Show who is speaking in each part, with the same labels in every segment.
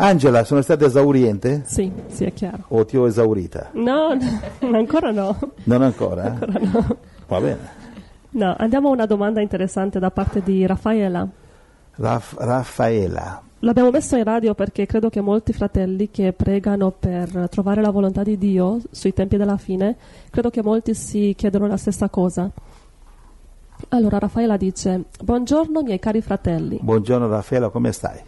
Speaker 1: Angela, sono stata esauriente?
Speaker 2: Sì, sì, è chiaro.
Speaker 1: O ti ho esaurita?
Speaker 2: No, no ancora no.
Speaker 1: Non ancora?
Speaker 2: Ancora no.
Speaker 1: Va bene.
Speaker 2: No, andiamo a una domanda interessante da parte di Raffaella.
Speaker 1: Raff- Raffaela.
Speaker 2: L'abbiamo messo in radio perché credo che molti fratelli che pregano per trovare la volontà di Dio sui tempi della fine, credo che molti si chiedono la stessa cosa. Allora Raffaella dice, buongiorno miei cari fratelli.
Speaker 1: Buongiorno Raffaela, come stai?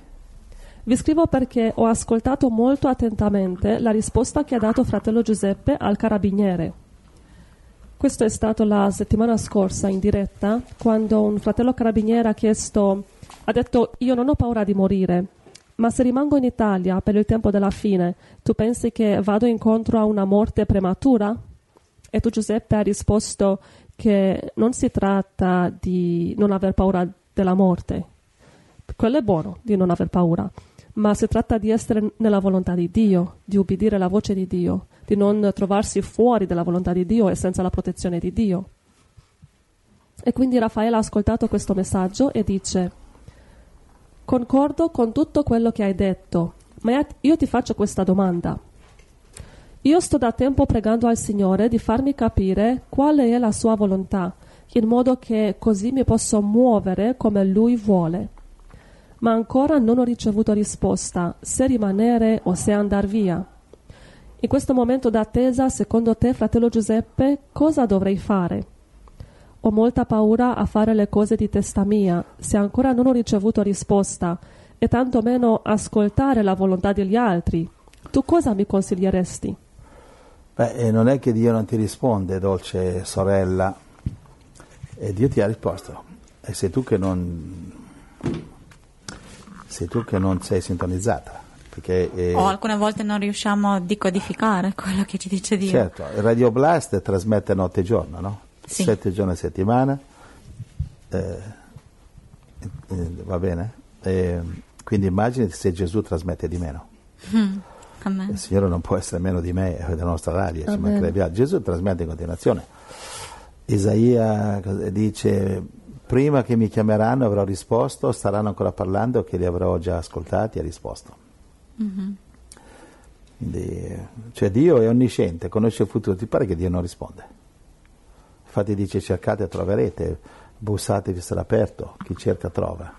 Speaker 2: Vi scrivo perché ho ascoltato molto attentamente la risposta che ha dato fratello Giuseppe al carabiniere. Questo è stato la settimana scorsa in diretta, quando un fratello carabiniere ha chiesto, ha detto io non ho paura di morire, ma se rimango in Italia per il tempo della fine, tu pensi che vado incontro a una morte prematura? E tu Giuseppe ha risposto che non si tratta di non aver paura della morte. Quello è buono di non aver paura, ma si tratta di essere nella volontà di Dio, di ubbidire la voce di Dio, di non trovarsi fuori dalla volontà di Dio e senza la protezione di Dio. E quindi Raffaele ha ascoltato questo messaggio e dice, concordo con tutto quello che hai detto, ma io ti faccio questa domanda. Io sto da tempo pregando al Signore di farmi capire quale è la sua volontà, in modo che così mi posso muovere come Lui vuole. Ma ancora non ho ricevuto risposta se rimanere o se andare via. In questo momento d'attesa, secondo te, fratello Giuseppe, cosa dovrei fare? Ho molta paura a fare le cose di testa mia, se ancora non ho ricevuto risposta, e tantomeno ascoltare la volontà degli altri. Tu cosa mi consiglieresti?
Speaker 1: Beh, non è che Dio non ti risponde, dolce sorella, e Dio ti ha risposto. E sei tu che non, sei, tu che non sei sintonizzata. Perché,
Speaker 3: eh, o alcune volte non riusciamo a decodificare quello che ci dice Dio.
Speaker 1: Certo, il Radio Blast trasmette notte e giorno, no?
Speaker 3: Sì.
Speaker 1: Sette giorni a settimana, eh, eh, va bene? quindi immagini se Gesù trasmette di meno.
Speaker 3: Mm.
Speaker 1: Il Signore non può essere meno di me e della nostra radio, ci mancherebbe Gesù trasmette in continuazione. Isaia dice, prima che mi chiameranno avrò risposto, staranno ancora parlando che li avrò già ascoltati e risposto.
Speaker 3: Mm-hmm.
Speaker 1: Quindi, cioè Dio è onnisciente, conosce il futuro, ti pare che Dio non risponde? Infatti dice cercate e troverete, bussatevi sarà aperto, chi cerca trova.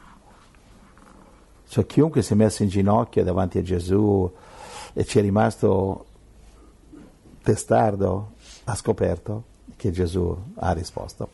Speaker 1: Cioè chiunque si è messo in ginocchio davanti a Gesù, e ci è rimasto testardo, ha scoperto che Gesù ha risposto.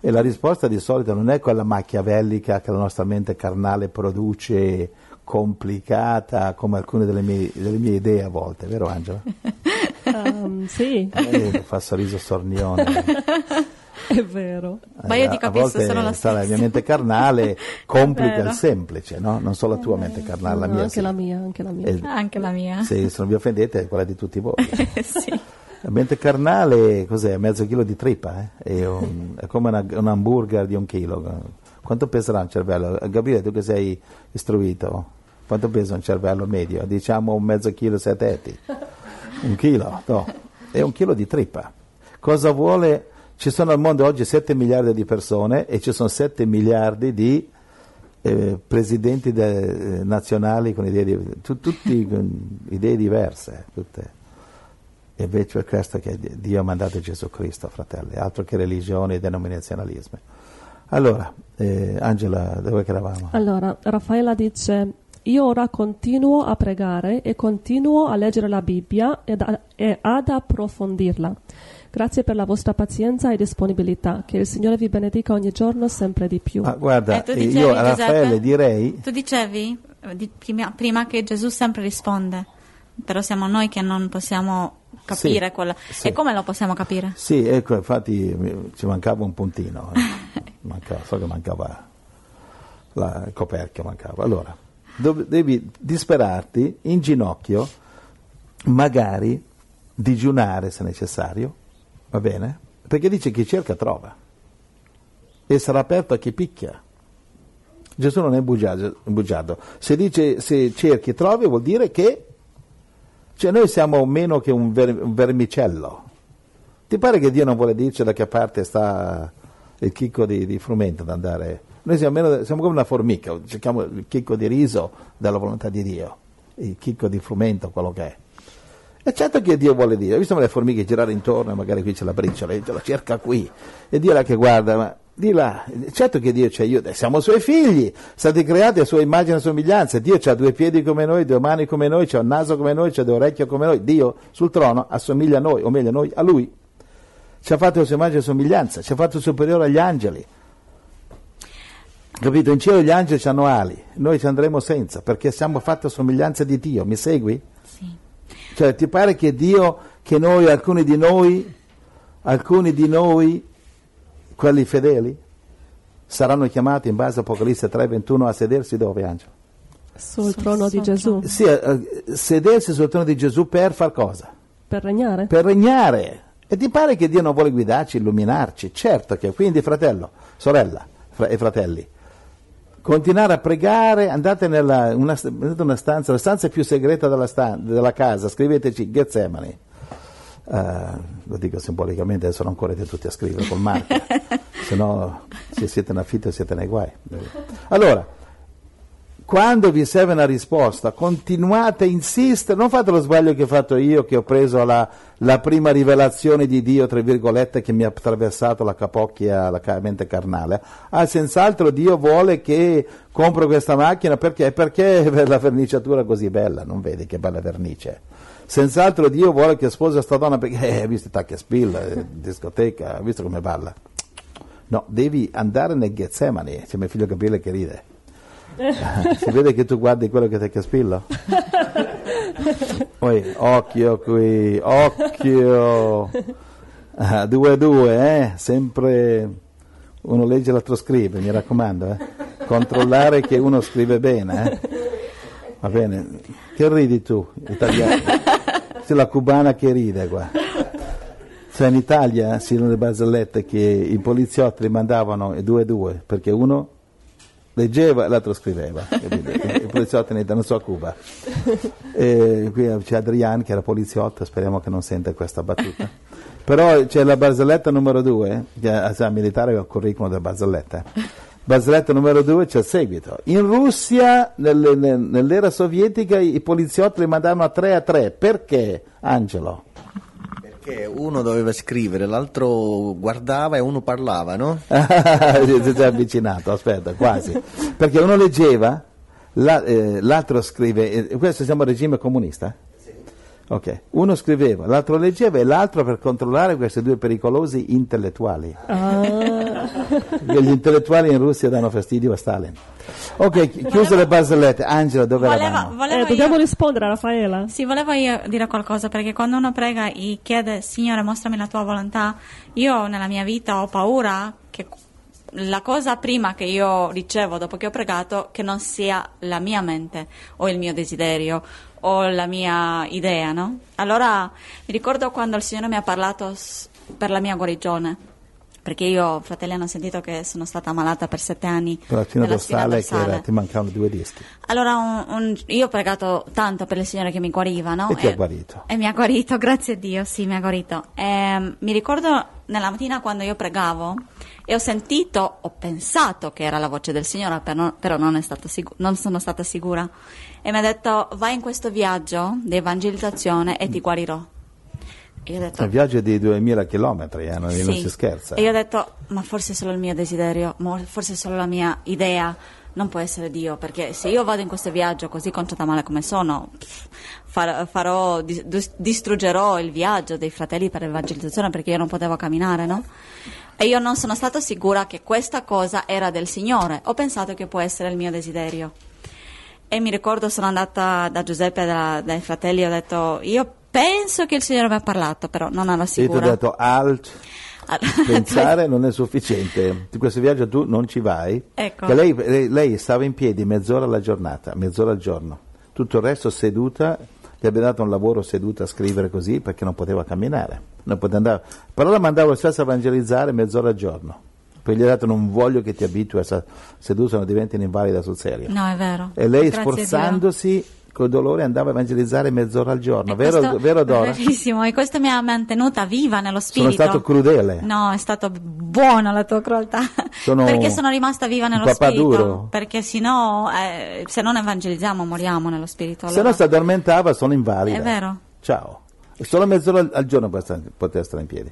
Speaker 1: E la risposta di solito non è quella machiavellica che la nostra mente carnale produce, complicata, come alcune delle mie, delle mie idee a volte, vero Angela?
Speaker 2: Um, sì.
Speaker 1: Eh, fa sorriso sornione.
Speaker 2: È vero.
Speaker 3: Ma io ti capisco, sono la stessa.
Speaker 1: La mia mente carnale complica il semplice, no? Non solo la tua mente carnale, la
Speaker 2: no,
Speaker 1: mia.
Speaker 2: Anche
Speaker 1: sì.
Speaker 2: la mia, anche la mia.
Speaker 1: E,
Speaker 3: anche la mia.
Speaker 1: Se, se non vi offendete è quella di tutti voi.
Speaker 3: sì.
Speaker 1: La mente carnale cos'è? Mezzo chilo di trippa, eh? è, un, è, come una, un hamburger di un chilo. Quanto peserà un cervello? Gabriele, tu che sei istruito, quanto pesa un cervello medio? Diciamo un mezzo chilo sette. Un chilo, no. È un chilo di trippa. Cosa vuole ci sono al mondo oggi 7 miliardi di persone e ci sono 7 miliardi di eh, presidenti de, eh, nazionali con idee, di, tu, tutti con idee diverse. Tutte. E invece è questo che Dio ha mandato Gesù Cristo, fratelli, altro che religione e denominazionalismo. Allora, eh, Angela, dove eravamo?
Speaker 2: Allora, Raffaella dice, io ora continuo a pregare e continuo a leggere la Bibbia ed a, e ad approfondirla. Grazie per la vostra pazienza e disponibilità. Che il Signore vi benedica ogni giorno sempre di più.
Speaker 1: Ah, guarda,
Speaker 3: Eh, tu dicevi,
Speaker 1: io a Raffaele
Speaker 3: Giuseppe?
Speaker 1: direi
Speaker 3: Tu dicevi eh, di- prima, prima che Gesù sempre risponde, però siamo noi che non possiamo capire
Speaker 1: Sì,
Speaker 3: quello.
Speaker 1: sì.
Speaker 3: E come lo possiamo capire?
Speaker 1: Sì, ecco, infatti ci mancava un puntino, eh. Mancava- so che mancava la- il coperchio, mancava. Allora, dov- devi disperarti in ginocchio, magari digiunare se necessario, va bene? Perché dice chi cerca trova e sarà aperto a chi picchia. Gesù non è bugiardo. bugiardo. Se dice se cerchi trovi vuol dire che cioè noi siamo meno che un, ver- un vermicello. Ti pare che Dio non vuole dirci da che parte sta il chicco di, di frumento da andare? Noi siamo, meno- siamo come una formica, cerchiamo il chicco di riso dalla volontà di Dio. il chicco di frumento, quello che è. E certo che Dio vuole dire, visto le formiche girare intorno, magari qui c'è la briciola, la cerca qui, e Dio là che guarda, ma di là, certo che Dio ci aiuta, siamo suoi figli, stati creati a sua immagine e somiglianza, Dio ha due piedi come noi, due mani come noi, c'ha un naso come noi, c'ha due orecchie come noi, Dio sul trono assomiglia a noi, o meglio noi a Lui, ci ha fatto la sua immagine e somiglianza, ci ha fatto superiore agli angeli, capito? In cielo gli angeli hanno ali, noi ci andremo senza, perché siamo fatti a somiglianza di Dio, mi segui?
Speaker 3: Sì.
Speaker 1: Cioè, ti pare che Dio, che noi, alcuni di noi, alcuni di noi, quelli fedeli, saranno chiamati in base a Apocalisse 3:21 a sedersi dove, Angelo?
Speaker 2: Sul trono di Gesù.
Speaker 1: Sì, eh, sedersi sul trono di Gesù per far cosa?
Speaker 2: Per regnare?
Speaker 1: Per regnare. E ti pare che Dio non vuole guidarci, illuminarci? Certo che, quindi fratello, sorella fra- e fratelli, continuare a pregare, andate nella una, una stanza, la stanza più segreta della, stan- della casa, scriveteci Getsemani. Eh, lo dico simbolicamente, adesso non correte tutti a scrivere col marchio, se no se siete in affitto siete nei guai. Allora, quando vi serve una risposta, continuate a insistere, non fate lo sbaglio che ho fatto io, che ho preso la, la prima rivelazione di Dio, tra virgolette, che mi ha attraversato la capocchia, la mente carnale. Ah, senz'altro Dio vuole che compro questa macchina perché? Perché la verniciatura è così bella, non vedi che bella vernice. Senz'altro Dio vuole che sposi questa donna perché, eh, hai visto i tacchi a spilla, eh, discoteca, hai visto come balla. No, devi andare nel Getsemani, c'è mio figlio Gabriele che ride. si vede che tu guardi quello che ti caspillo? Poi, occhio qui, occhio. Ah, due a due, eh? Sempre uno legge l'altro scrive, mi raccomando, eh? Controllare che uno scrive bene, eh? Va bene. Che ridi tu, italiano? C'è la cubana che ride qua. Cioè in Italia si sono le barzellette che i poliziotti li mandavano due a due perché uno leggeva e l'altro scriveva. I poliziotti Italia, non so a Cuba. E qui c'è Adrian che era poliziotto, speriamo che non senta questa battuta. Però c'è la barzelletta numero due, che a sa, militare è il curriculum delle barzellette. Barzelletta numero due c'è il seguito. In Russia, nelle- nel- nell'era sovietica, i poliziotti li mandavano a tre a tre. Perché, Angelo?
Speaker 4: Perché uno doveva scrivere, l'altro guardava e uno parlava, no?
Speaker 1: si è avvicinato, aspetta, quasi. Perché uno leggeva, la- eh, l'altro scrive, eh, questo siamo a regime comunista? Ok, uno scriveva, l'altro leggeva e l'altro per controllare questi due pericolosi intellettuali.
Speaker 2: Ah,
Speaker 1: Gli intellettuali in Russia danno fastidio a Stalin. Ok, chi- chiuse le barzellette. Angela, dove
Speaker 3: Voleva,
Speaker 1: eravamo?
Speaker 3: volevo
Speaker 2: eh, dobbiamo
Speaker 3: io-
Speaker 2: rispondere a Raffaela.
Speaker 3: Sì, volevo io dire qualcosa perché quando uno prega e chiede Signore mostrami la tua volontà, io nella mia vita ho paura che la cosa prima che io ricevo dopo che ho pregato che non sia la mia mente o il mio desiderio o la mia idea, no? Allora mi ricordo quando il Signore mi ha parlato per la mia guarigione. Perché io, fratelli, hanno sentito che sono stata malata per sette anni
Speaker 1: Per la spina dorsale, che era- ti mancavano due dischi.
Speaker 3: Allora, un- un- io ho pregato tanto per il Signore che mi guariva, no?
Speaker 1: E ti ha guarito.
Speaker 3: E mi ha guarito, grazie a Dio, sì, mi ha guarito. Ehm, mi ricordo nella mattina quando io pregavo e ho sentito, ho pensato che era la voce del Signore, per non- però non, è stata sicu- non sono stata sicura. E mi ha detto, vai in questo viaggio di evangelizzazione e ti guarirò. E io ho detto,
Speaker 1: Un viaggio di 2000 km, eh, non, non
Speaker 3: sì.
Speaker 1: si scherza.
Speaker 3: E io ho detto, ma forse è solo il mio desiderio, forse è solo la mia idea, non può essere Dio, perché se io vado in questo viaggio così conciata male come sono, far- farò, dis- dis- distruggerò il viaggio dei fratelli per l'evangelizzazione perché io non potevo camminare, no? E io non sono stata sicura che questa cosa era del Signore, ho pensato che può essere il mio desiderio. E mi ricordo sono andata da Giuseppe da- dai fratelli ho detto, io penso che il Signore mi ha parlato, però non ero
Speaker 1: E ti ho
Speaker 3: sicura.
Speaker 1: detto, alt, pensare non è sufficiente. Di questo viaggio tu non ci vai.
Speaker 3: Ecco.
Speaker 1: Che lei, lei- lei stava in piedi mezz'ora alla giornata, mezz'ora al giorno. Tutto il resto seduta, gli abbiamo dato un lavoro seduta a scrivere così perché non poteva camminare. Non poteva andare. Però la mandavo spesso a evangelizzare mezz'ora al giorno. Poi gli ho detto non voglio che ti abitui a seduta, se no diventi un'invalida sul serio.
Speaker 3: No, è vero.
Speaker 1: E lei
Speaker 3: Grazie
Speaker 1: sforzandosi con dolore andava a evangelizzare mezz'ora al giorno,
Speaker 3: E
Speaker 1: vero,
Speaker 3: questo-
Speaker 1: vero Dora?
Speaker 3: Verissimo, e questo mi ha mantenuta viva nello
Speaker 1: Sono
Speaker 3: spirito.
Speaker 1: stato crudele.
Speaker 3: No, è stato buono la tua crudeltà.
Speaker 1: Sono
Speaker 3: perché sono rimasta viva nello spirito.
Speaker 1: duro.
Speaker 3: Perché sennò, eh, se non evangelizziamo, moriamo nello spirito.
Speaker 1: Se
Speaker 3: Allora-
Speaker 1: no si addormentava, sono invalida.
Speaker 3: È vero.
Speaker 1: Ciao. Solo mezz'ora al- giorno poter stare in piedi.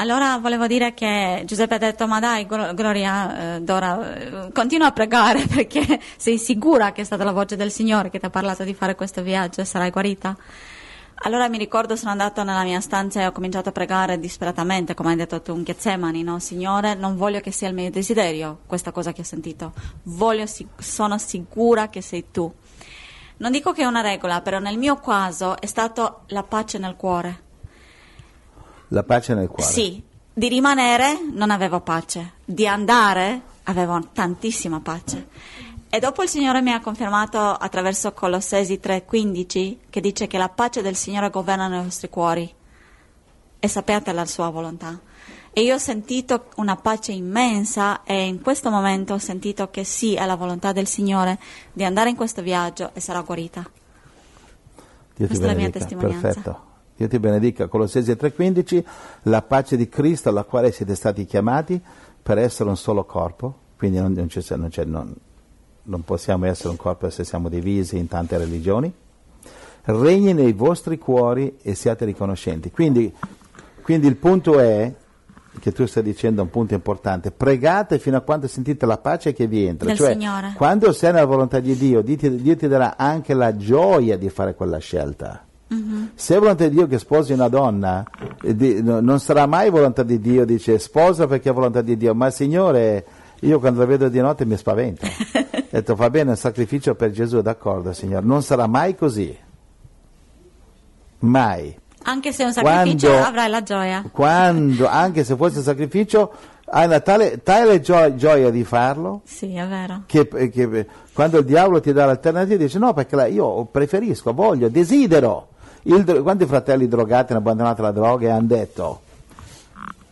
Speaker 3: Allora volevo dire che Giuseppe ha detto: Ma dai, Glo- Gloria, eh, Dora, eh, continua a pregare perché sei sicura che è stata la voce del Signore che ti ha parlato di fare questo viaggio e sarai guarita. Allora mi ricordo, sono andata nella mia stanza e ho cominciato a pregare disperatamente, come hai detto tu in Getsemani, no? Signore, non voglio che sia il mio desiderio questa cosa che ho sentito, voglio, sono sicura che sei tu. Non dico che è una regola, però nel mio caso è stato la pace nel cuore.
Speaker 1: La pace nel cuore.
Speaker 3: Sì, di rimanere non avevo pace, di andare avevo tantissima pace. E dopo il Signore mi ha confermato attraverso Colossesi 3:15 che dice che la pace del Signore governa nei vostri cuori e sapete la sua volontà. E io ho sentito una pace immensa e in questo momento ho sentito che sì, è la volontà del Signore di andare in questo viaggio e sarò guarita.
Speaker 1: Dio
Speaker 3: Questa è la mia testimonianza.
Speaker 1: Perfetto. Dio ti benedica. Colossesi 3:15, la pace di Cristo alla quale siete stati chiamati per essere un solo corpo, quindi non, non c'è- non c'è- non- non possiamo essere un corpo se siamo divisi in tante religioni, regni nei vostri cuori e siate riconoscenti. Quindi, quindi il punto è, che tu stai dicendo un punto importante, pregate fino a quando sentite la pace che vi entra.
Speaker 3: Del
Speaker 1: cioè,
Speaker 3: Signore.
Speaker 1: quando sei nella volontà di Dio, Dio ti, Dio ti darà anche la gioia di fare quella scelta. Se è volontà di Dio che sposi una donna, eh, di- no- non sarà mai volontà di Dio, dice sposa perché è volontà di Dio, ma Signore, io quando la vedo di notte mi spavento. Ho detto va bene, un sacrificio per Gesù, d'accordo Signore, non sarà mai così. Mai.
Speaker 3: Anche se è un sacrificio
Speaker 1: Quando-
Speaker 3: avrai la gioia.
Speaker 1: Quando, anche se fosse un sacrificio, hai una tale, tale gio- gioia di farlo
Speaker 3: Sì, è vero.
Speaker 1: che, che quando il diavolo ti dà l'alternativa dice no perché la- io preferisco, voglio, desidero. Il quanti fratelli drogati hanno abbandonato la droga e hanno detto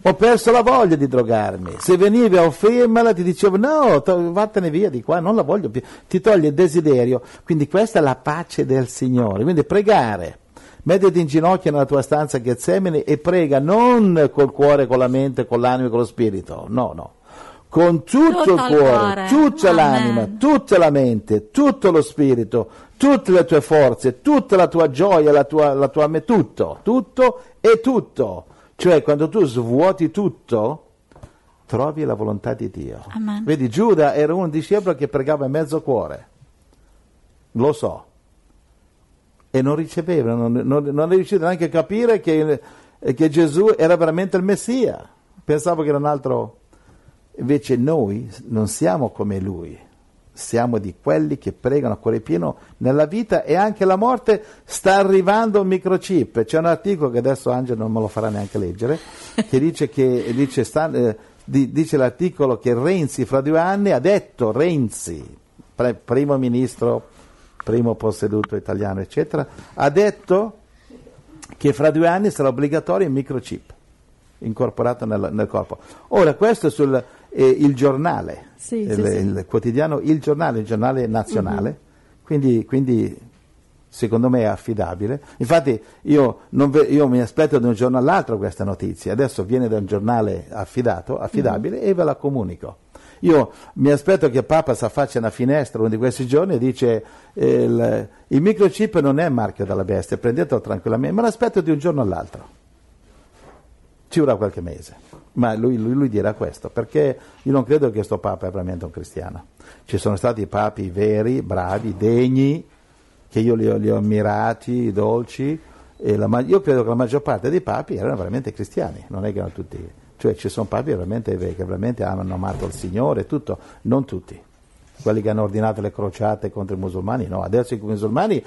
Speaker 1: ho perso la voglia di drogarmi. Se venivi a offrirmela ti dicevo no, to- vattene via di qua, non la voglio più. Ti toglie il desiderio. Quindi questa è la pace del Signore. Quindi pregare. Mettiti in ginocchio nella tua stanza Getsemani e prega non col cuore, con la mente, con l'anima e con lo spirito. No, no. Con tutto,
Speaker 3: Tutto
Speaker 1: il cuore,
Speaker 3: cuore.
Speaker 1: tutta
Speaker 3: Amen.
Speaker 1: l'anima, tutta la mente, tutto lo spirito, tutte le tue forze, tutta la tua gioia, la tua, la tua tutto, tutto e tutto. Cioè, quando tu svuoti tutto, trovi la volontà di Dio.
Speaker 3: Amen.
Speaker 1: Vedi, Giuda era un discepolo che pregava a mezzo cuore. Lo so. E non riceveva, non, non, non è riuscito neanche a capire che, che Gesù era veramente il Messia. Pensavo che era un altro. Invece noi non siamo come lui, siamo di quelli che pregano a cuore pieno nella vita e anche la morte sta arrivando un microchip. C'è un articolo che adesso Angelo non me lo farà neanche leggere, che dice che dice, sta- eh, di- dice l'articolo che Renzi fra due anni ha detto Renzi, pre- primo ministro, primo posseduto italiano, eccetera, ha detto che fra due anni sarà obbligatorio il microchip incorporato nel, nel corpo. Ora, questo sul eh, il giornale,
Speaker 2: Sì,
Speaker 1: il,
Speaker 2: sì, sì.
Speaker 1: il quotidiano Il Giornale, il giornale nazionale, quindi, quindi secondo me è affidabile. Infatti io, non ve- io mi aspetto da un giorno all'altro questa notizia, adesso viene da un giornale affidato, affidabile e ve la comunico. Io mi aspetto che Papa si affaccia una finestra uno di questi giorni e dice il, il microchip non è marchio della bestia, prendetelo tranquillamente, me l'aspetto di un giorno all'altro. Ci vorrà qualche mese, ma lui, lui- lui dirà questo, perché io non credo che questo Papa è veramente un cristiano. Ci sono stati papi veri, bravi, degni, che io li ho, li ho ammirati, dolci, la io credo che la maggior parte dei papi erano veramente cristiani, non è che erano tutti, cioè ci sono papi veramente, che veramente hanno amato il Signore tutto, non tutti. Quelli che hanno ordinato le crociate contro i musulmani, no, adesso i musulmani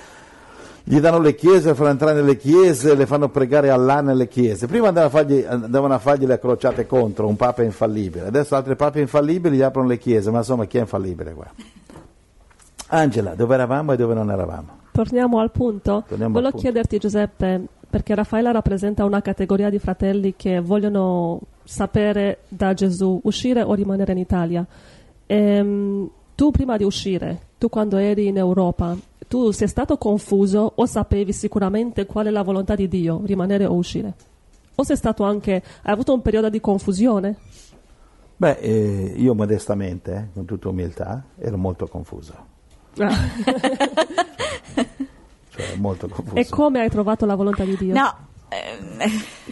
Speaker 1: gli danno le chiese, le fanno entrare nelle chiese, le fanno pregare Allah nelle chiese. Prima andavano a fargli, andavano a fargli le crociate contro un papa infallibile, adesso altri papi infallibili gli aprono le chiese, ma insomma chi è infallibile qua? Angela, dove eravamo e dove non eravamo?
Speaker 2: Torniamo al punto.
Speaker 1: Torniamo
Speaker 2: Volevo
Speaker 1: punto.
Speaker 2: chiederti, Giuseppe, perché Raffaella rappresenta una categoria di fratelli che vogliono sapere da Gesù uscire o rimanere in Italia. Ehm, tu prima di uscire, tu quando eri in Europa, tu sei stato confuso o sapevi sicuramente qual è la volontà di Dio, rimanere o uscire? O sei stato anche, hai avuto un periodo di confusione?
Speaker 1: Beh, eh, io modestamente, eh, con tutta umiltà, ero molto confuso.
Speaker 2: Ah.
Speaker 1: Cioè, molto confuso.
Speaker 2: e come hai trovato la volontà di Dio?
Speaker 3: No,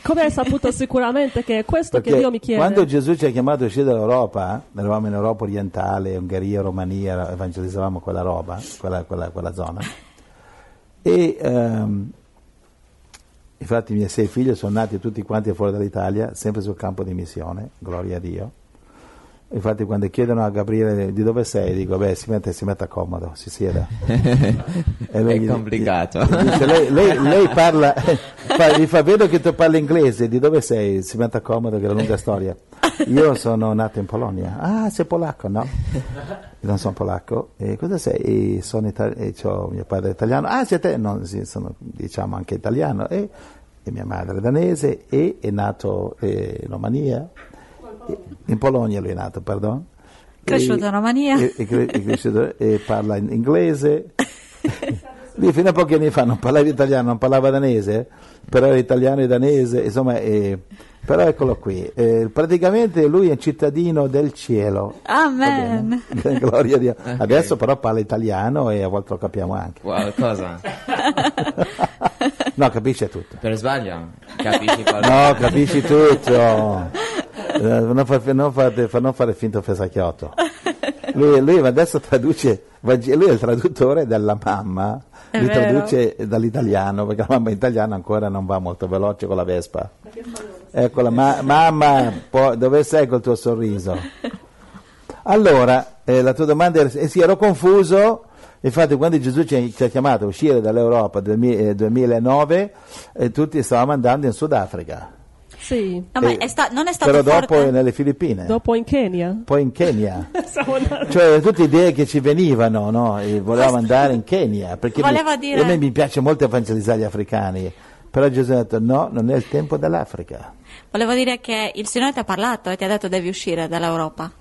Speaker 2: Come hai saputo sicuramente che è questo
Speaker 1: Perché
Speaker 2: che Dio mi chiede?
Speaker 1: quando Gesù ci ha chiamato a uscire dall'Europa, eravamo in Europa orientale, Ungheria, Romania, evangelizzavamo quella roba, quella, quella- quella zona. E ehm, infatti i miei sei figli sono nati tutti quanti fuori dall'Italia, sempre sul campo di missione, gloria a Dio. Infatti quando chiedono a Gabriele di dove sei, dico beh si mette, si metta comodo, si sieda.
Speaker 5: È complicato.
Speaker 1: gli dice, lei, lei- lei parla, fa, gli fa, vedo che tu parli inglese, di dove sei? Si metta comodo che è una lunga storia. Io sono nato in Polonia. Ah, sei polacco? No, Io non sono polacco. E cosa sei? E sono ita- e c'ho mio padre è italiano. Ah, sei te? No, sì, sono diciamo anche italiano. E, e mia madre è danese e è nato eh, in Romania. E- In Polonia lui è nato, perdono.
Speaker 3: Cresciuto in Romania.
Speaker 1: E, e cresciuto- e parla in inglese. Lui fino a pochi anni fa non parlava italiano, non parlava danese, però era italiano e danese, insomma, eh, però eccolo qui. Eh, praticamente lui è un cittadino del cielo.
Speaker 3: Amen.
Speaker 1: Gloria a Dio. Adesso però parla italiano e a volte lo capiamo anche.
Speaker 5: Wow, cosa?
Speaker 1: No, capisce tutto.
Speaker 5: Per sbaglio? Capisci qualcosa?
Speaker 1: No, capisci tutto. Eh, Non, fa- non fate- fa- non fare finto fesacchiotto. Lui, lui adesso traduce, lui è il traduttore della mamma,
Speaker 3: È
Speaker 1: li
Speaker 3: vero.
Speaker 1: traduce dall'italiano, perché la mamma italiana ancora non va molto veloce con la Vespa. Eccola, ma, mamma, po- dove sei col tuo sorriso? Allora, eh, la tua domanda era, eh sì, ero confuso, infatti quando Gesù ci ha, chiamato a uscire dall'Europa nel 2009, eh, tutti stavamo andando in Sudafrica.
Speaker 2: Sì,
Speaker 3: No, ma
Speaker 1: Eh,
Speaker 3: è sta- non è stato
Speaker 1: Però dopo
Speaker 3: forte.
Speaker 1: nelle Filippine,
Speaker 2: dopo in Kenya.
Speaker 1: poi in Kenya. Cioè, tutte idee che ci venivano, no? E volevamo andare in Kenya. Perché
Speaker 3: Voleva
Speaker 1: mi,
Speaker 3: dire-
Speaker 1: a me mi piace molto evangelizzare gli africani. Però Gesù ha detto: no, non è il tempo dell'Africa.
Speaker 3: Volevo dire che il Signore ti ha parlato e ti ha detto devi uscire dall'Europa.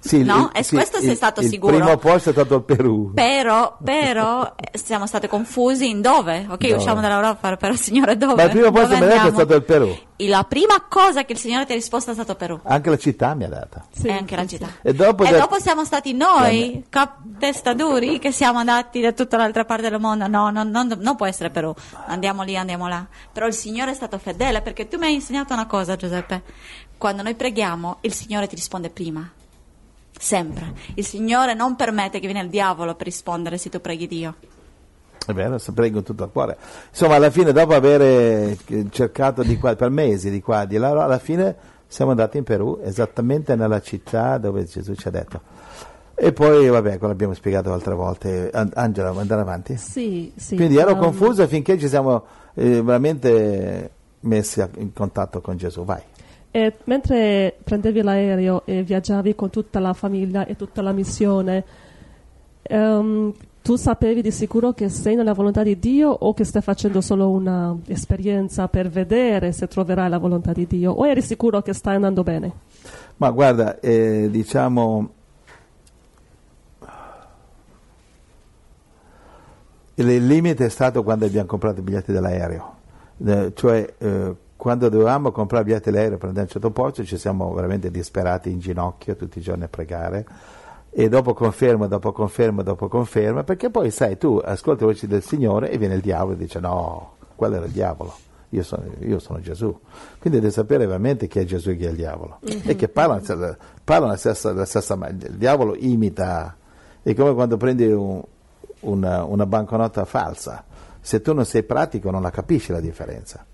Speaker 1: Sì,
Speaker 3: No, e questo sei
Speaker 1: il-
Speaker 3: stato
Speaker 1: il
Speaker 3: sicuro.
Speaker 1: primo posto è stato il Perù.
Speaker 3: Però, però eh, siamo stati confusi in dove? Ok,
Speaker 1: Dove?
Speaker 3: usciamo dall'Europa, però Signore dove?
Speaker 1: Ma il primo posto
Speaker 3: Dove
Speaker 1: mi ha è stato il Perù.
Speaker 3: E la prima cosa che il Signore ti ha risposto è stato Perù.
Speaker 1: Anche la città mi ha data.
Speaker 2: Sì,
Speaker 3: e anche la
Speaker 2: sì,
Speaker 3: città.
Speaker 1: E dopo
Speaker 3: E
Speaker 1: da-
Speaker 3: dopo siamo stati noi, cap testa duri, che siamo andati da tutta l'altra parte del mondo. No, no, non, non può essere Perù. Andiamo lì, andiamo là. Però il Signore è stato fedele perché tu mi hai insegnato una cosa, Giuseppe. Quando noi preghiamo, il Signore ti risponde prima. Sempre. Il Signore non permette che viene il diavolo per rispondere se tu preghi Dio.
Speaker 1: È vero, se prego tutto il cuore. Insomma, alla fine, dopo aver eh, cercato di qua, per mesi di qua di là, alla fine siamo andati in Perù, esattamente nella città dove Gesù ci ha detto. E poi, vabbè, quello l'abbiamo spiegato altre volte. An- Angela, vuoi andare avanti?
Speaker 2: Sì, sì.
Speaker 1: Quindi ero
Speaker 2: Um,
Speaker 1: confuso finché ci siamo eh, veramente messi in contatto con Gesù. Vai.
Speaker 2: E mentre prendevi l'aereo e viaggiavi con tutta la famiglia e tutta la missione, ehm, tu sapevi di sicuro che sei nella volontà di Dio o che stai facendo solo un'esperienza per vedere se troverai la volontà di Dio? O eri sicuro che stai andando bene?
Speaker 1: Ma guarda, eh, diciamo, il limite è stato quando abbiamo comprato i biglietti dell'aereo, Eh, cioè eh, quando dovevamo comprare i biglietti dell'aereo per andare a un certo posto ci siamo veramente disperati in ginocchio tutti i giorni a pregare. E dopo conferma, dopo conferma, dopo conferma, perché poi sai, tu ascolti le voci del Signore e viene il diavolo e dice no, quello era il diavolo. Io sono, io sono Gesù, quindi devi sapere veramente chi è Gesù e chi è il diavolo. E che parlano, parlano la stessa, la stessa ma- il diavolo imita, è come quando prendi un- una, una banconota falsa, se tu non sei pratico non la capisci la differenza.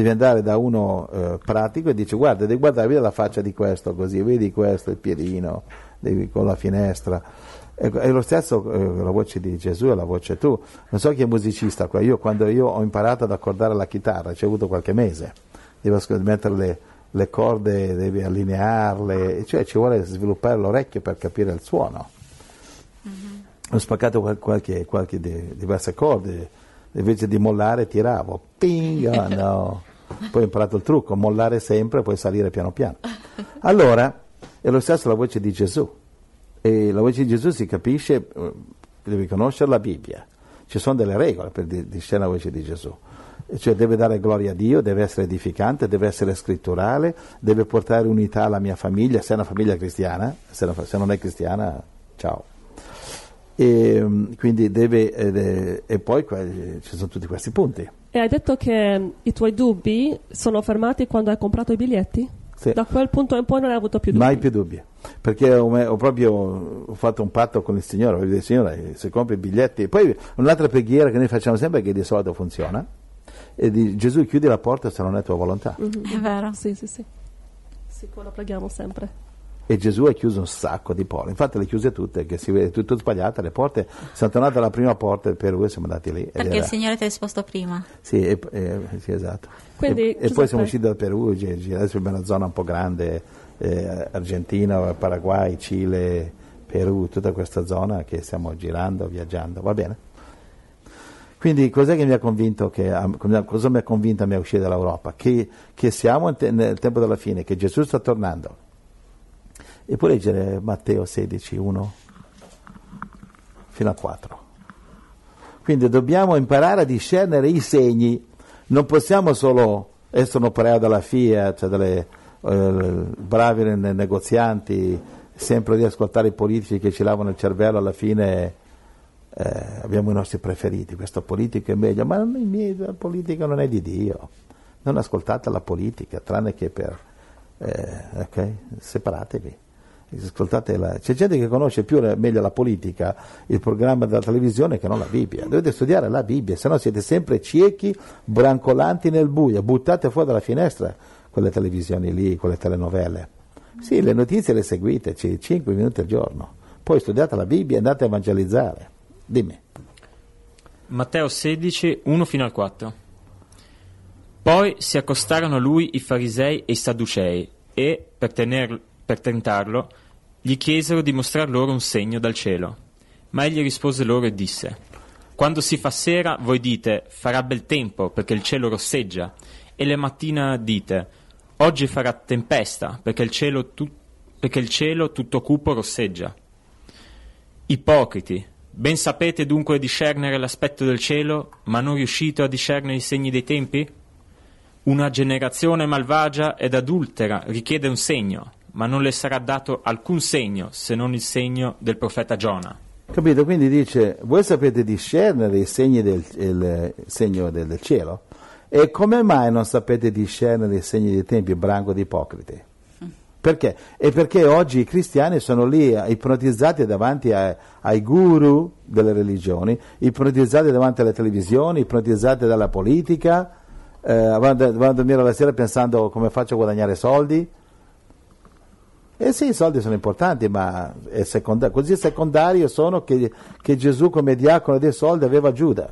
Speaker 1: Devi andare da uno eh, pratico e dici guarda, devi guardare, vedi la faccia di questo così, vedi questo, il piedino, devi, con la finestra. Ecco, è lo stesso eh, la voce di Gesù e la voce tu. Non so chi è musicista qua, io quando io ho imparato ad accordare la chitarra ci ho avuto qualche mese, devo mettere le, le corde, devi allinearle, cioè ci vuole sviluppare l'orecchio per capire il suono ho spaccato qual- qualche, qualche di- diverse corde, invece di mollare tiravo, ping, ah, no. Poi ho imparato il trucco, mollare sempre e poi salire piano piano. Allora, è lo stesso la voce di Gesù. E la voce di Gesù si capisce, eh, devi conoscere la Bibbia. ci sono delle regole per di- discernere la voce di Gesù. Cioè deve dare gloria a Dio, deve essere edificante, deve essere scritturale, deve portare unità alla mia famiglia, se è una famiglia cristiana, se non è cristiana, ciao. E, mm, quindi deve, ed è- e poi que- ci sono tutti questi punti.
Speaker 2: E hai detto che i tuoi dubbi sono fermati quando hai comprato i biglietti?
Speaker 1: Sì.
Speaker 2: Da quel punto in poi non hai avuto più dubbi?
Speaker 1: Mai più dubbi, perché ho, ho proprio ho fatto un patto con il Signore, ho detto Signore, se compri i biglietti, poi un'altra preghiera che noi facciamo sempre che di solito funziona, e di Gesù chiudi la porta se non è tua volontà.
Speaker 3: È vero.
Speaker 2: Sì, sì, sì. Sì, quello preghiamo sempre.
Speaker 1: E Gesù ha chiuso un sacco di porte, infatti le chiuse tutte, che si vede tutto sbagliate, le porte, siamo tornati alla prima porta del Perù e siamo andati lì.
Speaker 3: Perché
Speaker 1: era-
Speaker 3: il Signore ti ha risposto prima.
Speaker 1: Sì, e- e- sì, esatto.
Speaker 2: Quindi,
Speaker 1: e, e poi siamo usciti dal Perù, adesso abbiamo una zona un po' grande, eh, Argentina, Paraguay, Cile, Perù, tutta questa zona che stiamo girando, viaggiando, va bene? Quindi cos'è che mi ha convinto, che, a- cosa mi ha convinto a me a uscire dall'Europa? Che, che siamo te- nel tempo della fine, che Gesù sta tornando. E puoi leggere Matteo 16, 1 fino a 4. Quindi dobbiamo imparare a discernere i segni, non possiamo solo essere un operaio della Fiat, cioè delle eh, bravi ne- negozianti, sempre di ascoltare i politici che ci lavano il cervello, alla fine eh, abbiamo i nostri preferiti, questo politico è meglio, ma miei- la politica non è di Dio, non ascoltate la politica, tranne che per... eh, ok? Separatevi. Ascoltate la- C'è gente che conosce più meglio la politica, il programma della televisione che non la Bibbia. Dovete studiare la Bibbia, se no siete sempre ciechi, brancolanti nel buio. Buttate fuori dalla finestra quelle televisioni lì, quelle telenovelle. Sì, le notizie le seguite, 5 minuti al giorno. Poi studiate la Bibbia e andate a evangelizzare. Dimmi.
Speaker 6: Matteo 16, 1 fino al 4. Poi si accostarono a lui i farisei e i sadducei e, per, tener- per tentarlo, gli chiesero di mostrar loro un segno dal cielo. Ma egli rispose loro e disse, Quando si fa sera voi dite, farà bel tempo perché il cielo rosseggia, e le mattina dite, oggi farà tempesta perché il cielo, tu- perché il cielo tutto cupo rosseggia. Ipocriti, ben sapete dunque discernere l'aspetto del cielo, ma non riuscite a discernere i segni dei tempi? Una generazione malvagia ed adultera richiede un segno, ma non le sarà dato alcun segno se non il segno del profeta Giona.
Speaker 1: Capito? Quindi dice, voi sapete discernere i segni del, il, segno del, del cielo? E come mai non sapete discernere i segni dei tempi, branco di ipocriti? Perché? E perché oggi i cristiani sono lì eh, ipnotizzati davanti a- ai guru delle religioni, ipnotizzati davanti alle televisioni, ipnotizzati dalla politica, eh, vanno a dormire la sera pensando come faccio a guadagnare soldi. Eh sì, i soldi sono importanti, ma è seconda- così secondario sono che, che Gesù come diacono dei soldi aveva Giuda.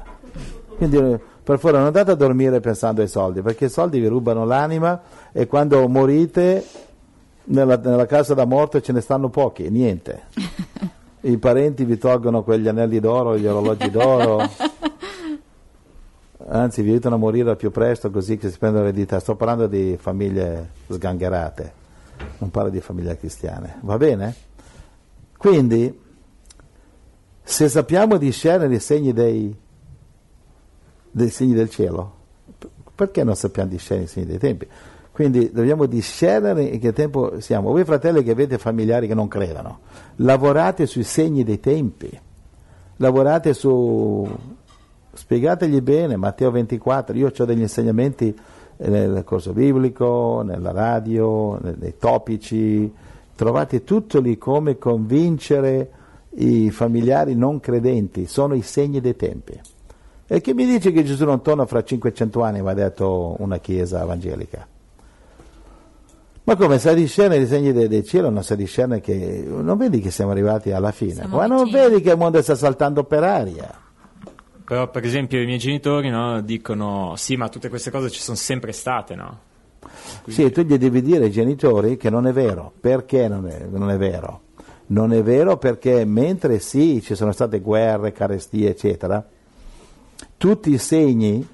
Speaker 1: Quindi eh, per favore non andate a dormire pensando ai soldi, perché i soldi vi rubano l'anima e quando morite nella, nella casa da morte ce ne stanno pochi, niente. I parenti vi tolgono quegli anelli d'oro, gli orologi d'oro, anzi vi aiutano a morire al più presto così che si prendono l'eredità. Sto parlando di famiglie sgangherate, non parlo di famiglie cristiane, va bene? Quindi, se sappiamo discernere i segni dei, dei segni del cielo, perché non sappiamo discernere i segni dei tempi? Quindi dobbiamo discernere in che tempo siamo. Voi fratelli che avete familiari che non credono, lavorate sui segni dei tempi, lavorate su... spiegategli bene, Matteo 24, io ho degli insegnamenti nel corso biblico, nella radio, nei, topici, trovate tutto lì come convincere i familiari non credenti, sono i segni dei tempi. E chi mi dice che Gesù non torna fra 500 anni, mi ha detto una chiesa evangelica? Ma come sa discernere i segni del, del cielo, non sa discernere che non vedi che siamo arrivati alla fine,
Speaker 3: Siamo
Speaker 1: ma non
Speaker 3: vicini.
Speaker 1: vedi che il mondo sta saltando per aria.
Speaker 6: Però, per esempio, i miei genitori no, dicono: Sì, ma tutte queste cose ci sono sempre state, no?
Speaker 1: Sì, tu gli devi dire ai genitori che non è vero. Perché non è, non è vero? Non è vero perché mentre sì, ci sono state guerre, carestie, eccetera, tutti i segni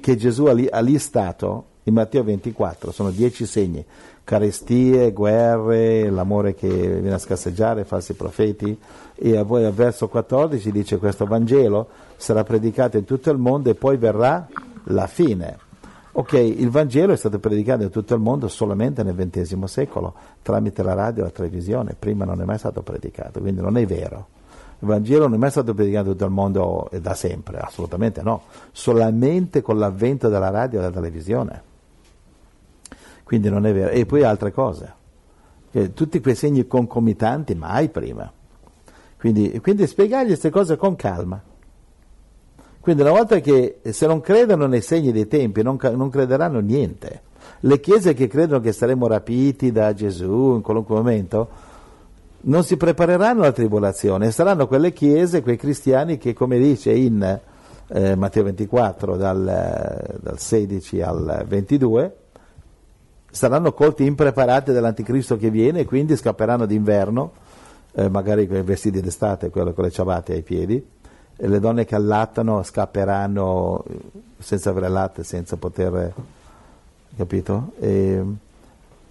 Speaker 1: che Gesù ha, li- ha listato In Matteo 24 sono dieci segni, carestie, guerre, l'amore che viene a scasseggiare, falsi profeti, e poi al verso 14 dice questo Vangelo sarà predicato in tutto il mondo e poi verrà la fine. Ok, il Vangelo è stato predicato in tutto il mondo solamente nel XX secolo, tramite la radio e la televisione, prima non è mai stato predicato, quindi non è vero. Il Vangelo non è mai stato predicato in tutto il mondo da sempre, assolutamente no, solamente con l'avvento della radio e della televisione. Quindi non è vero. E poi altre cose, tutti quei segni concomitanti mai prima. Quindi, quindi spiegargli queste cose con calma. Quindi una volta che se non credono nei segni dei tempi non, non crederanno niente. Le chiese che credono che saremo rapiti da Gesù in qualunque momento non si prepareranno alla tribolazione, saranno quelle chiese, quei cristiani che come dice in eh, Matteo 24 dal, dal 16 al 22 saranno colti impreparati dall'anticristo che viene e quindi scapperanno d'inverno, eh, magari con i vestiti d'estate, quello con le ciabatte ai piedi, le donne che allattano scapperanno eh, senza avere latte, senza poter, capito? E,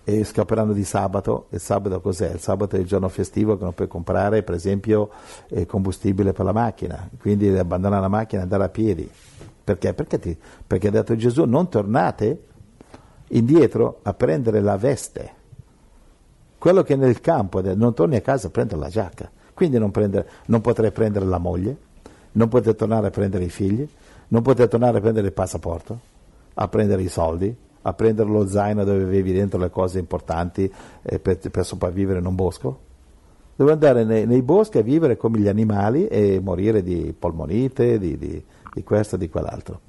Speaker 1: e scapperanno di sabato. Il sabato cos'è? Il sabato è il giorno festivo che non puoi comprare, per esempio, eh, combustibile per la macchina, quindi abbandonare la macchina e andare a piedi. Perché? Perché, ti, perché ha detto Gesù non tornate indietro a prendere la veste. Quello che è nel campo, non torni a casa a prendere la giacca. Quindi non, prendere, non potrei prendere la moglie, non potrei tornare a prendere i figli, non potrei tornare a prendere il passaporto, a prendere i soldi, a prendere lo zaino dove avevi dentro le cose importanti eh, per, per, sopravvivere in un bosco. Devo andare nei, nei, boschi a vivere come gli animali e morire di polmonite, di, di, di questo e di quell'altro.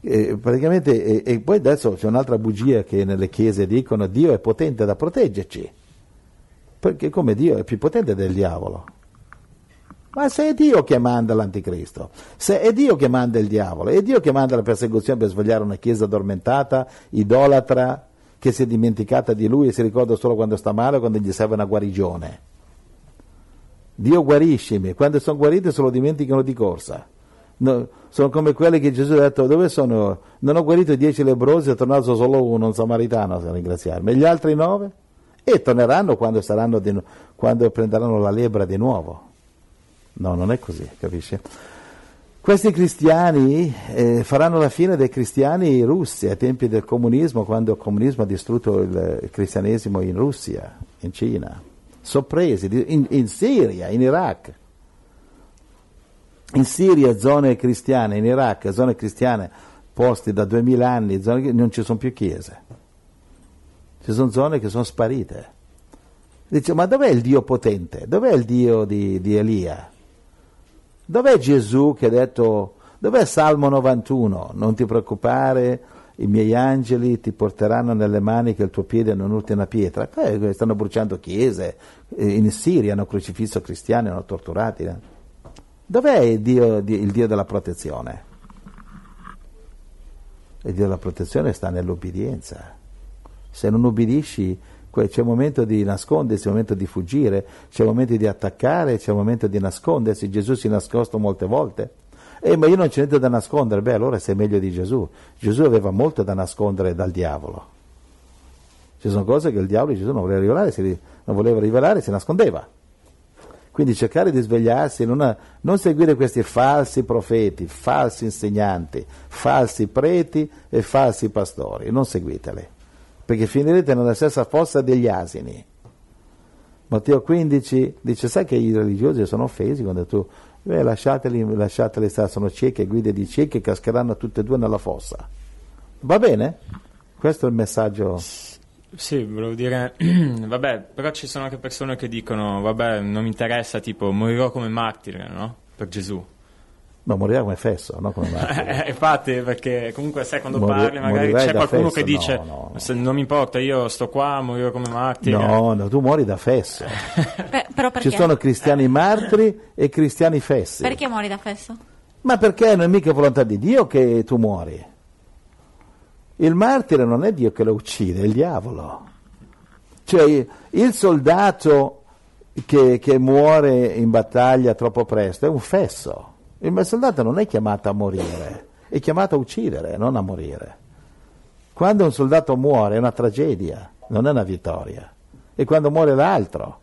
Speaker 1: E e, e, poi adesso c'è un'altra bugia che nelle chiese dicono Dio è potente da proteggerci, perché come Dio è più potente del diavolo. Ma se è Dio che manda l'anticristo, se è Dio che manda il diavolo, è Dio che manda la persecuzione per svegliare una chiesa addormentata, idolatra, che si è dimenticata di lui e si ricorda solo quando sta male o quando gli serve una guarigione. Dio guariscimi, quando sono guariti se lo dimenticano di corsa. No, sono come quelli che Gesù ha detto dove sono? Non ho guarito dieci lebrosi, è tornato solo uno, un samaritano a ringraziarmi. E gli altri nove? E torneranno quando, di, quando prenderanno la lebbra di nuovo. No, non è così, capisci? Questi cristiani eh, faranno la fine dei cristiani russi ai tempi del comunismo, quando il comunismo ha distrutto il, cristianesimo in Russia, in Cina, sorpresi, in, in Siria, in Iraq in Siria zone cristiane, in Iraq zone cristiane posti da 2000 anni, zone, non ci sono più chiese. Ci sono zone che sono sparite. Dice, ma dov'è il Dio potente? Dov'è il Dio di, di Elia? Dov'è Gesù che ha detto, dov'è Salmo 91? Non ti preoccupare, i miei angeli ti porteranno nelle mani che il tuo piede non urti una pietra. Eh, stanno bruciando chiese, eh, in Siria hanno crocifisso cristiani, hanno torturati. Eh? Dov'è il Dio, il Dio della protezione? Il Dio della protezione sta nell'obbedienza. Se non ubbidisci, c'è un momento di nascondersi, c'è un momento di fuggire, c'è un momento di attaccare, c'è un momento di nascondersi. Gesù si è nascosto molte volte. Eh, ma io non c'è niente da nascondere. Beh, allora sei meglio di Gesù. Gesù aveva molto da nascondere dal diavolo. Ci sono cose che il diavolo di Gesù non voleva rivelare, si, non voleva rivelare, si nascondeva. Quindi cercare di svegliarsi, non, non seguire questi falsi profeti, falsi insegnanti, falsi preti e falsi pastori, non seguiteli, perché finirete nella stessa fossa degli asini. Matteo 15 dice, sai che i religiosi sono offesi quando tu, beh, lasciateli, lasciateli stare, sono cieche, guide di cieche, cascheranno tutte e due nella fossa. Va bene? Questo è il messaggio.
Speaker 6: Sì, volevo dire, vabbè, però ci sono anche persone che dicono, vabbè, non mi interessa, tipo, morirò come martire, no? Per Gesù.
Speaker 1: No, morirà come fesso, no come.
Speaker 6: Eh, infatti, perché comunque sai quando Mori- parli magari c'è qualcuno fesso? che dice, no, no, no. non mi importa, io sto qua, morirò come martire.
Speaker 1: No, no, tu muori da fesso.
Speaker 3: Beh, però perché?
Speaker 1: Ci sono cristiani martiri e cristiani fessi.
Speaker 3: Perché muori da fesso?
Speaker 1: Ma perché non è mica volontà di Dio che tu muori. Il martire non è Dio che lo uccide, è il diavolo. Cioè il soldato che, che muore in battaglia troppo presto è un fesso. Il soldato non è chiamato a morire, è chiamato a uccidere, non a morire. Quando un soldato muore è una tragedia, non è una vittoria. E quando muore l'altro,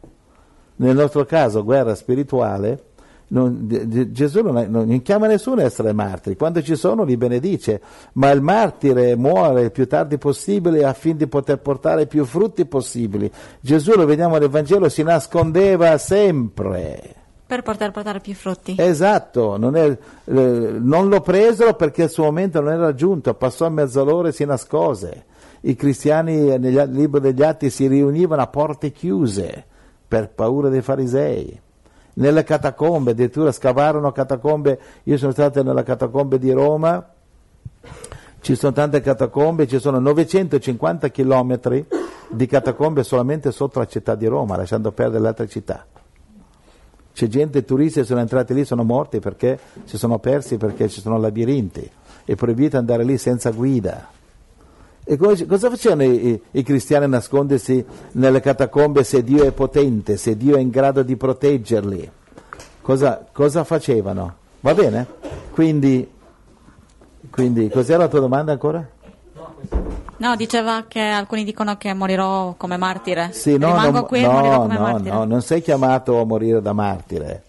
Speaker 1: nel nostro caso guerra spirituale, non- Gesù non, non chiama nessuno a essere martiri, quando ci sono li benedice, ma il martire muore il più tardi possibile affinché di poter portare più frutti possibili. Gesù, lo vediamo nel Vangelo, si nascondeva sempre.
Speaker 3: Per poter portare più frutti.
Speaker 1: Esatto, non, è- eh, non lo presero perché il suo momento non era giunto, passò a mezz'ora e si nascose. I cristiani eh, nel libro degli Atti si riunivano a porte chiuse per paura dei farisei. Nelle catacombe, addirittura scavarono catacombe, io sono stato nella catacombe di Roma, ci sono tante catacombe, ci sono 950 chilometri di catacombe solamente sotto la città di Roma, lasciando perdere le altre città. C'è gente, turisti che sono entrati lì, sono morti perché si sono persi perché ci sono labirinti. È proibito andare lì senza guida. E co- cosa facevano i, i- i cristiani a nascondersi nelle catacombe se Dio è potente, se Dio è in grado di proteggerli? Cosa, cosa facevano? Va bene? Quindi, quindi, cos'era la tua domanda ancora?
Speaker 3: No, diceva che alcuni dicono che morirò come martire.
Speaker 1: Sì, no,
Speaker 3: Rimango
Speaker 1: non-
Speaker 3: qui e
Speaker 1: no,
Speaker 3: morirò come
Speaker 1: no,
Speaker 3: martire.
Speaker 1: no, non sei chiamato a morire da martire,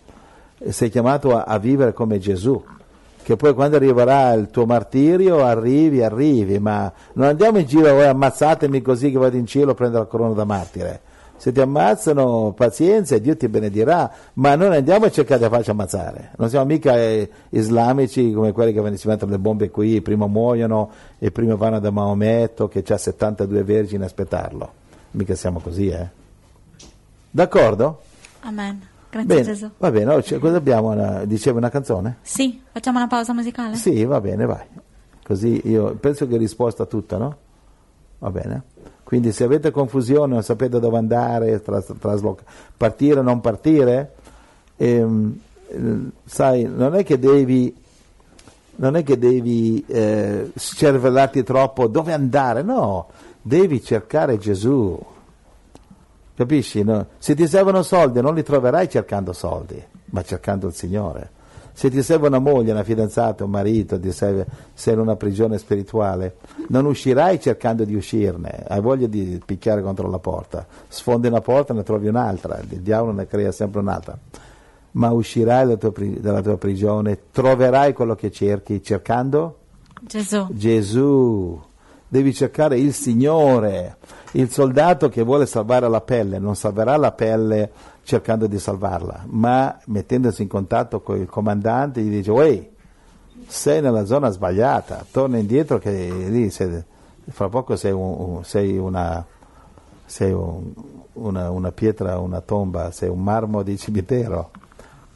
Speaker 1: sei chiamato a, a vivere come Gesù. Che poi quando arriverà il tuo martirio arrivi, arrivi, ma non andiamo in giro, "Oh, ammazzatemi così che vado in cielo a prendere la corona da martire. Se ti ammazzano, pazienza e Dio ti benedirà, ma non andiamo a cercare di farci ammazzare. Non siamo mica eh, islamici come quelli che si mettono le bombe qui, prima muoiono e prima vanno da Maometto che ha 72 vergini a aspettarlo. Mica siamo così, eh. D'accordo?
Speaker 3: Amen. Grazie
Speaker 1: Bene,
Speaker 3: Gesù.
Speaker 1: va bene, oh, c'è- cosa abbiamo? Una, dicevi una canzone?
Speaker 3: Sì, facciamo una pausa musicale?
Speaker 1: Sì, va bene, vai. Così io penso che hai risposto a tutta, no? Va bene. Quindi se avete confusione, non sapete dove andare, tras- trasloc- partire o non partire, ehm, eh, sai, non è che devi, non è che devi eh, scervellarti troppo dove andare, no, devi cercare Gesù. Capisci? no? Se ti servono soldi non li troverai cercando soldi, ma cercando il Signore. Se ti serve una moglie, una fidanzata, un marito, ti serve, sei in una prigione spirituale, non uscirai cercando di uscirne, hai voglia di picchiare contro la porta, sfondi una porta e ne trovi un'altra, il diavolo ne crea sempre un'altra, ma uscirai dalla tua, dalla tua prigione, troverai quello che cerchi cercando?
Speaker 3: Gesù.
Speaker 1: Gesù, devi cercare il Signore. Il soldato che vuole salvare la pelle non salverà la pelle cercando di salvarla, ma mettendosi in contatto con il comandante gli dice, uè, sei nella zona sbagliata, torna indietro che lì sei- fra poco sei, un- sei una, sei un- una, una pietra, una tomba, sei un marmo di cimitero.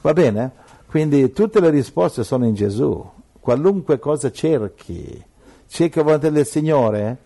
Speaker 1: Va bene? Quindi tutte le risposte sono in Gesù. Qualunque cosa cerchi, cerca la volontà del Signore,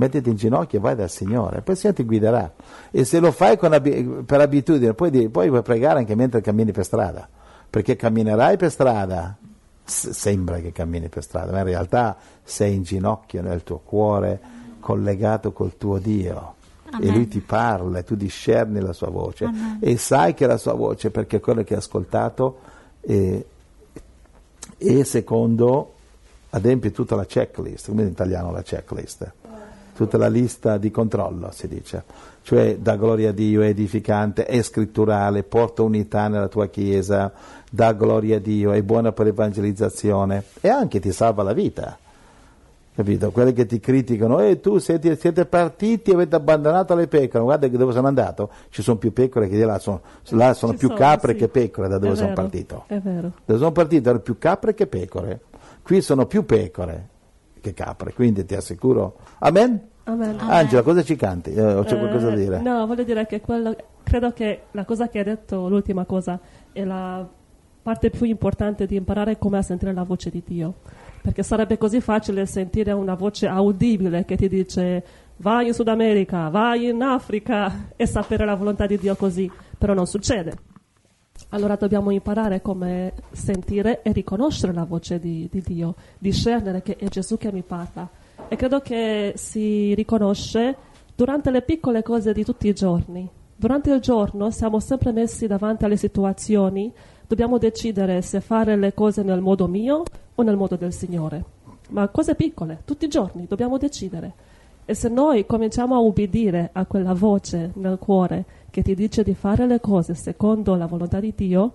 Speaker 1: mettiti in ginocchio e vai dal Signore, poi il Signore ti guiderà. E se lo fai con abi- per abitudine, poi, poi puoi pregare anche mentre cammini per strada, perché camminerai per strada, sembra che cammini per strada, ma in realtà sei in ginocchio nel tuo cuore, collegato col tuo Dio. E
Speaker 3: Amen.
Speaker 1: lui ti parla e tu discerni la sua voce e sai che è la sua voce perché è quello che hai ascoltato e, e secondo adempie tutta la checklist, come in italiano la checklist, tutta la lista di controllo si dice, cioè dà gloria a Dio, è edificante, è scritturale, porta unità nella tua chiesa, dà gloria a Dio, è buona per l'evangelizzazione e anche ti salva la vita. Capito? Quelli che ti criticano, e tu siete, siete partiti e avete abbandonato le pecore, guarda dove sono andato, ci sono più pecore che di là, sono, là sono più
Speaker 2: sono,
Speaker 1: capre
Speaker 2: sì.
Speaker 1: che pecore da dove
Speaker 2: È
Speaker 1: sono
Speaker 2: vero,
Speaker 1: partito.
Speaker 2: È vero.
Speaker 1: Dove sono partito erano più capre che pecore, qui sono più pecore che capre, quindi ti assicuro. Amen?
Speaker 2: Amen.
Speaker 1: Angela, cosa ci canti? Eh, o c'è qualcosa da
Speaker 2: Eh,
Speaker 1: dire?
Speaker 2: No, voglio dire che quello, credo che la cosa che hai detto, l'ultima cosa, è la parte più importante di imparare come a sentire la voce di Dio. Perché sarebbe così facile sentire una voce audibile che ti dice vai in Sud America, vai in Africa e sapere la volontà di Dio così, però non succede. Allora dobbiamo imparare come sentire e riconoscere la voce di, di Dio, discernere che è Gesù che mi parla. E credo che si riconosce durante le piccole cose di tutti i giorni. Durante il giorno siamo sempre messi davanti alle situazioni, dobbiamo decidere se fare le cose nel modo mio o nel modo del Signore. Ma cose piccole, tutti i giorni dobbiamo decidere. E se noi cominciamo a ubbidire a quella voce nel cuore che ti dice di fare le cose secondo la volontà di Dio,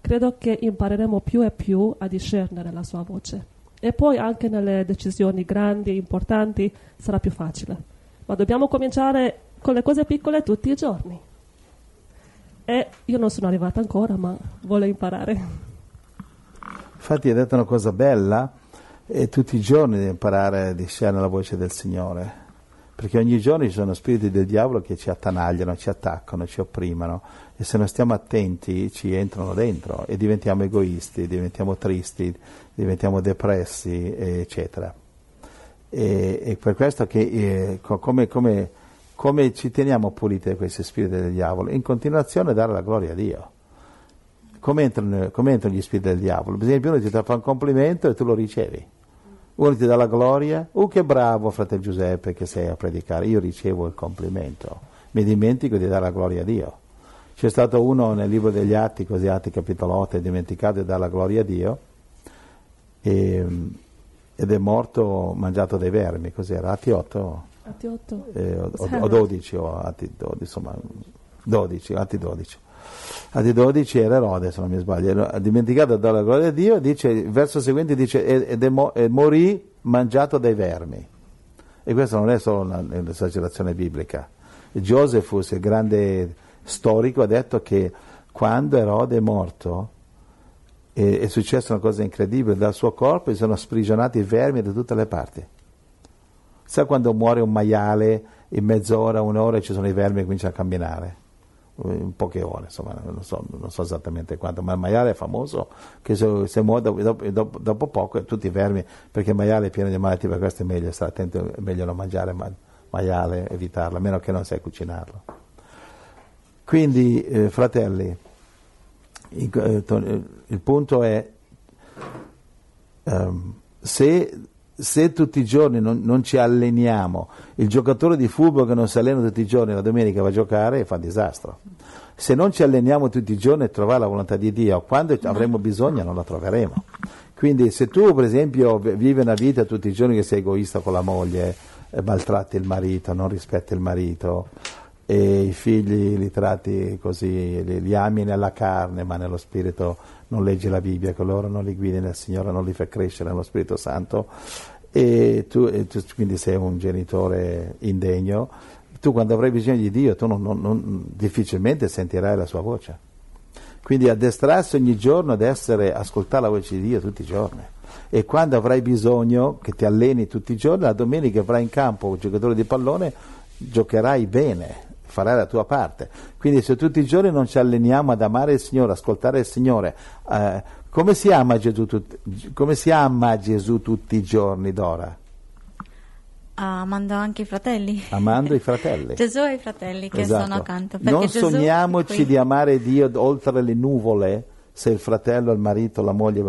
Speaker 2: credo che impareremo più e più a discernere la sua voce. E poi anche nelle decisioni grandi importanti sarà più facile. Ma dobbiamo cominciare con le cose piccole tutti i giorni. E io non sono arrivata ancora, ma voglio imparare.
Speaker 1: Infatti hai detto una cosa bella, e tutti i giorni devi imparare a discernere la voce del Signore, perché ogni giorno ci sono spiriti del diavolo che ci attanagliano, ci attaccano, ci opprimono e se non stiamo attenti ci entrano dentro e diventiamo egoisti, diventiamo tristi, diventiamo depressi, eccetera. E, e per questo che eh, come, come, come ci teniamo puliti da questi spiriti del diavolo? In continuazione dare la gloria a Dio come entrano, come entrano, gli spiriti del diavolo? Per esempio, uno ti fa un complimento e tu lo ricevi. Uno ti dà la gloria, oh che bravo fratello Giuseppe che sei a predicare, io ricevo il complimento, mi dimentico di dare la gloria a Dio. C'è stato uno nel libro degli Atti, così Atti capitolo 8, è dimenticato di dare la gloria a Dio e, ed è morto mangiato dai vermi, cos'era? Atti 8?
Speaker 2: Atti 8?
Speaker 1: Eh, o, o, 12 o Atti 12, insomma 12, Atti 12 Atti 12 era Erode, se non mi sbaglio, ha dimenticato dalla gloria di Dio, dice, il verso seguente dice, ed è, mo, è morì mangiato dai vermi. E questa non è solo un'esagerazione biblica. Josephus, il grande storico, ha detto che quando Erode è morto è, è successa una cosa incredibile, dal suo corpo si sono sprigionati i vermi da tutte le parti. Sai quando muore un maiale, in mezz'ora, un'ora ci sono i vermi che cominciano a camminare? In poche ore, insomma, non so, non so, esattamente quanto, ma il maiale è famoso che se, se muore dopo, dopo, dopo, poco tutti fermi perché il maiale è pieno di malattie, per questo è meglio stare attento, è meglio non mangiare ma, maiale, evitarlo, a meno che non sai cucinarlo. Quindi, eh, fratelli, il, eh, il, punto è um, se se tutti i giorni non, non, ci alleniamo, il giocatore di football che non si allena tutti i giorni la domenica va a giocare fa disastro. Se non ci alleniamo tutti i giorni a trovare la volontà di Dio, quando avremo bisogno non la troveremo. Quindi se tu per esempio vivi una vita tutti i giorni che sei egoista con la moglie, eh, maltratti il marito, non rispetti il marito, e i figli li tratti così, li, li, ami nella carne, ma nello spirito non leggi la Bibbia, che loro non li guidi nel Signore, non li fa crescere nello Spirito Santo, e tu, e tu quindi sei un genitore indegno, tu quando avrai bisogno di Dio, tu non, non, non, difficilmente sentirai la sua voce. Quindi addestrarsi ogni giorno ad essere, ascoltare la voce di Dio tutti i giorni. E quando avrai bisogno che ti alleni tutti i giorni, la domenica avrai in campo un giocatore di pallone, giocherai bene, farai la tua parte. Quindi se tutti i giorni non ci alleniamo ad amare il Signore, ascoltare il Signore, eh, come, si Gesù, come si ama Gesù tutti i giorni, Dora?
Speaker 3: Amando anche i fratelli.
Speaker 1: Amando i fratelli.
Speaker 3: Gesù e i fratelli che
Speaker 1: esatto.
Speaker 3: sono accanto.
Speaker 1: Non
Speaker 3: Gesù
Speaker 1: sogniamoci
Speaker 3: qui...
Speaker 1: di amare Dio oltre le nuvole, se il fratello, il marito, la moglie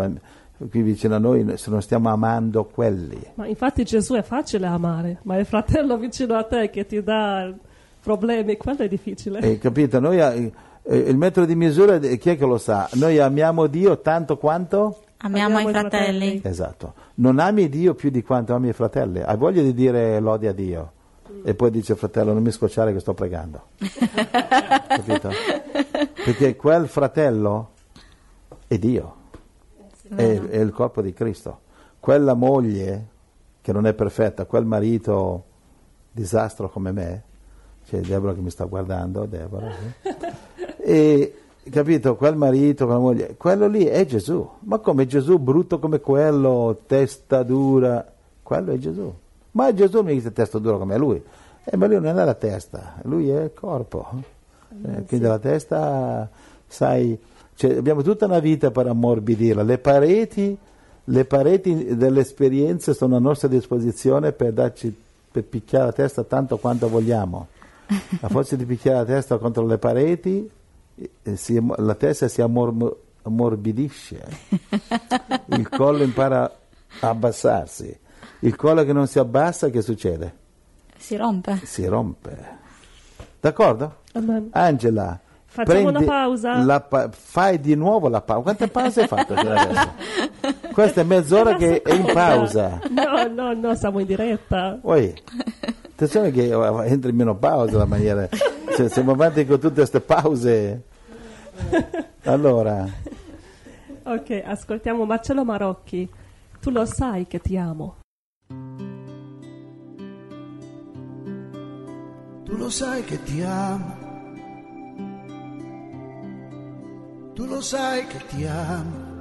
Speaker 1: qui vicino a noi, se non stiamo amando quelli.
Speaker 2: Ma infatti Gesù è facile amare, ma il fratello vicino a te che ti dà problemi, quello è difficile.
Speaker 1: Eh, capito? Noi, eh, il metro di misura, chi è che lo sa? Noi amiamo Dio tanto quanto?
Speaker 3: Amiamo, amiamo i fratelli. fratelli.
Speaker 1: Esatto. Non ami Dio più di quanto ami i fratelli. Hai voglia di dire lode a Dio. E poi dice fratello non mi scocciare che sto pregando. capito? Perché quel fratello è Dio. È, è il corpo di Cristo. Quella moglie che non è perfetta, quel marito disastro come me, c'è Deborah che mi sta guardando, Deborah. Eh? e capito, quel marito, quella moglie, quello lì è Gesù. Ma come Gesù brutto come quello, testa dura, quello è Gesù. Ma Gesù non dice testa dura come lui. Eh, ma lui non è la testa, lui è il corpo. Eh, quindi la testa, sai, cioè, abbiamo tutta una vita per ammorbidirla. Le pareti, le pareti delle esperienze sono a nostra disposizione per darci per picchiare la testa tanto quanto vogliamo a forza di picchiare la testa contro le pareti, si, la testa si ammor, ammorbidisce, il collo impara a abbassarsi. Il collo che non si abbassa, che succede?
Speaker 3: Si rompe.
Speaker 1: Si rompe. D'accordo?
Speaker 2: Amen.
Speaker 1: Angela,
Speaker 2: Facciamo una pausa.
Speaker 1: Pa- fai di nuovo la pausa. Quante pause hai fatto adesso? Questa è mezz'ora che è in pausa.
Speaker 2: No, no, no, siamo in diretta.
Speaker 1: Oi. Attenzione che entra in menopausa la maniera. Cioè, siamo avanti con tutte queste pause. Allora,
Speaker 2: Ok, ascoltiamo Marcello Marocchi. Tu lo sai che ti amo.
Speaker 4: Tu lo sai che ti amo. Tu lo sai che ti amo.